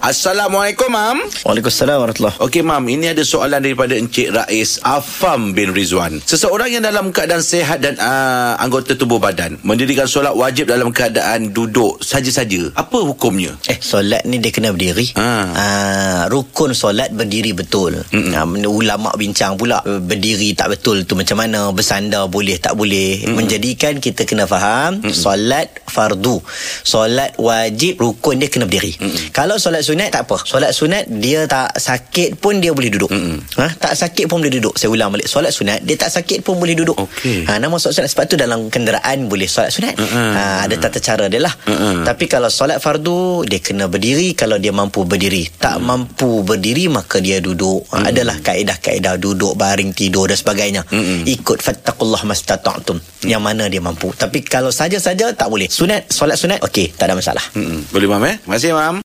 Assalamualaikum, Mam. Waalaikumsalam warahmatullahi Okey, Mam. Ini ada soalan daripada Encik Rais Afam bin Rizwan. Seseorang yang dalam keadaan sehat dan uh, anggota tubuh badan mendirikan solat wajib dalam keadaan duduk saja-saja. Apa hukumnya? Eh, solat ni dia kena berdiri. Ha. Ah, rukun solat berdiri betul. Ah, ulama bincang pula eh, berdiri tak betul tu macam mana, bersandar boleh tak boleh. Menjadikan kita kena faham solat fardu. Solat wajib rukun dia kena berdiri. Kalau solat sunat tak apa. Solat sunat dia tak sakit pun dia boleh duduk. Ha, tak sakit pun boleh duduk. Saya ulang balik. Solat sunat dia tak sakit pun boleh duduk. Okey. Ha, nama solat sunat sebab tu dalam kenderaan boleh solat sunat. Ha, ada tata cara dia lah. Tapi kalau solat fardu dia kena berdiri kalau dia mampu berdiri. Tak mampu berdiri maka dia duduk. Ha, adalah kaedah-kaedah duduk, baring, tidur dan sebagainya. Ikut fattaqullah mastata'tum. Yang mana dia mampu. Tapi kalau saja-saja tak boleh. Sunat, solat sunat okey, tak ada masalah. Mm-mm. Boleh, Mam, eh? Terima kasih, Mam.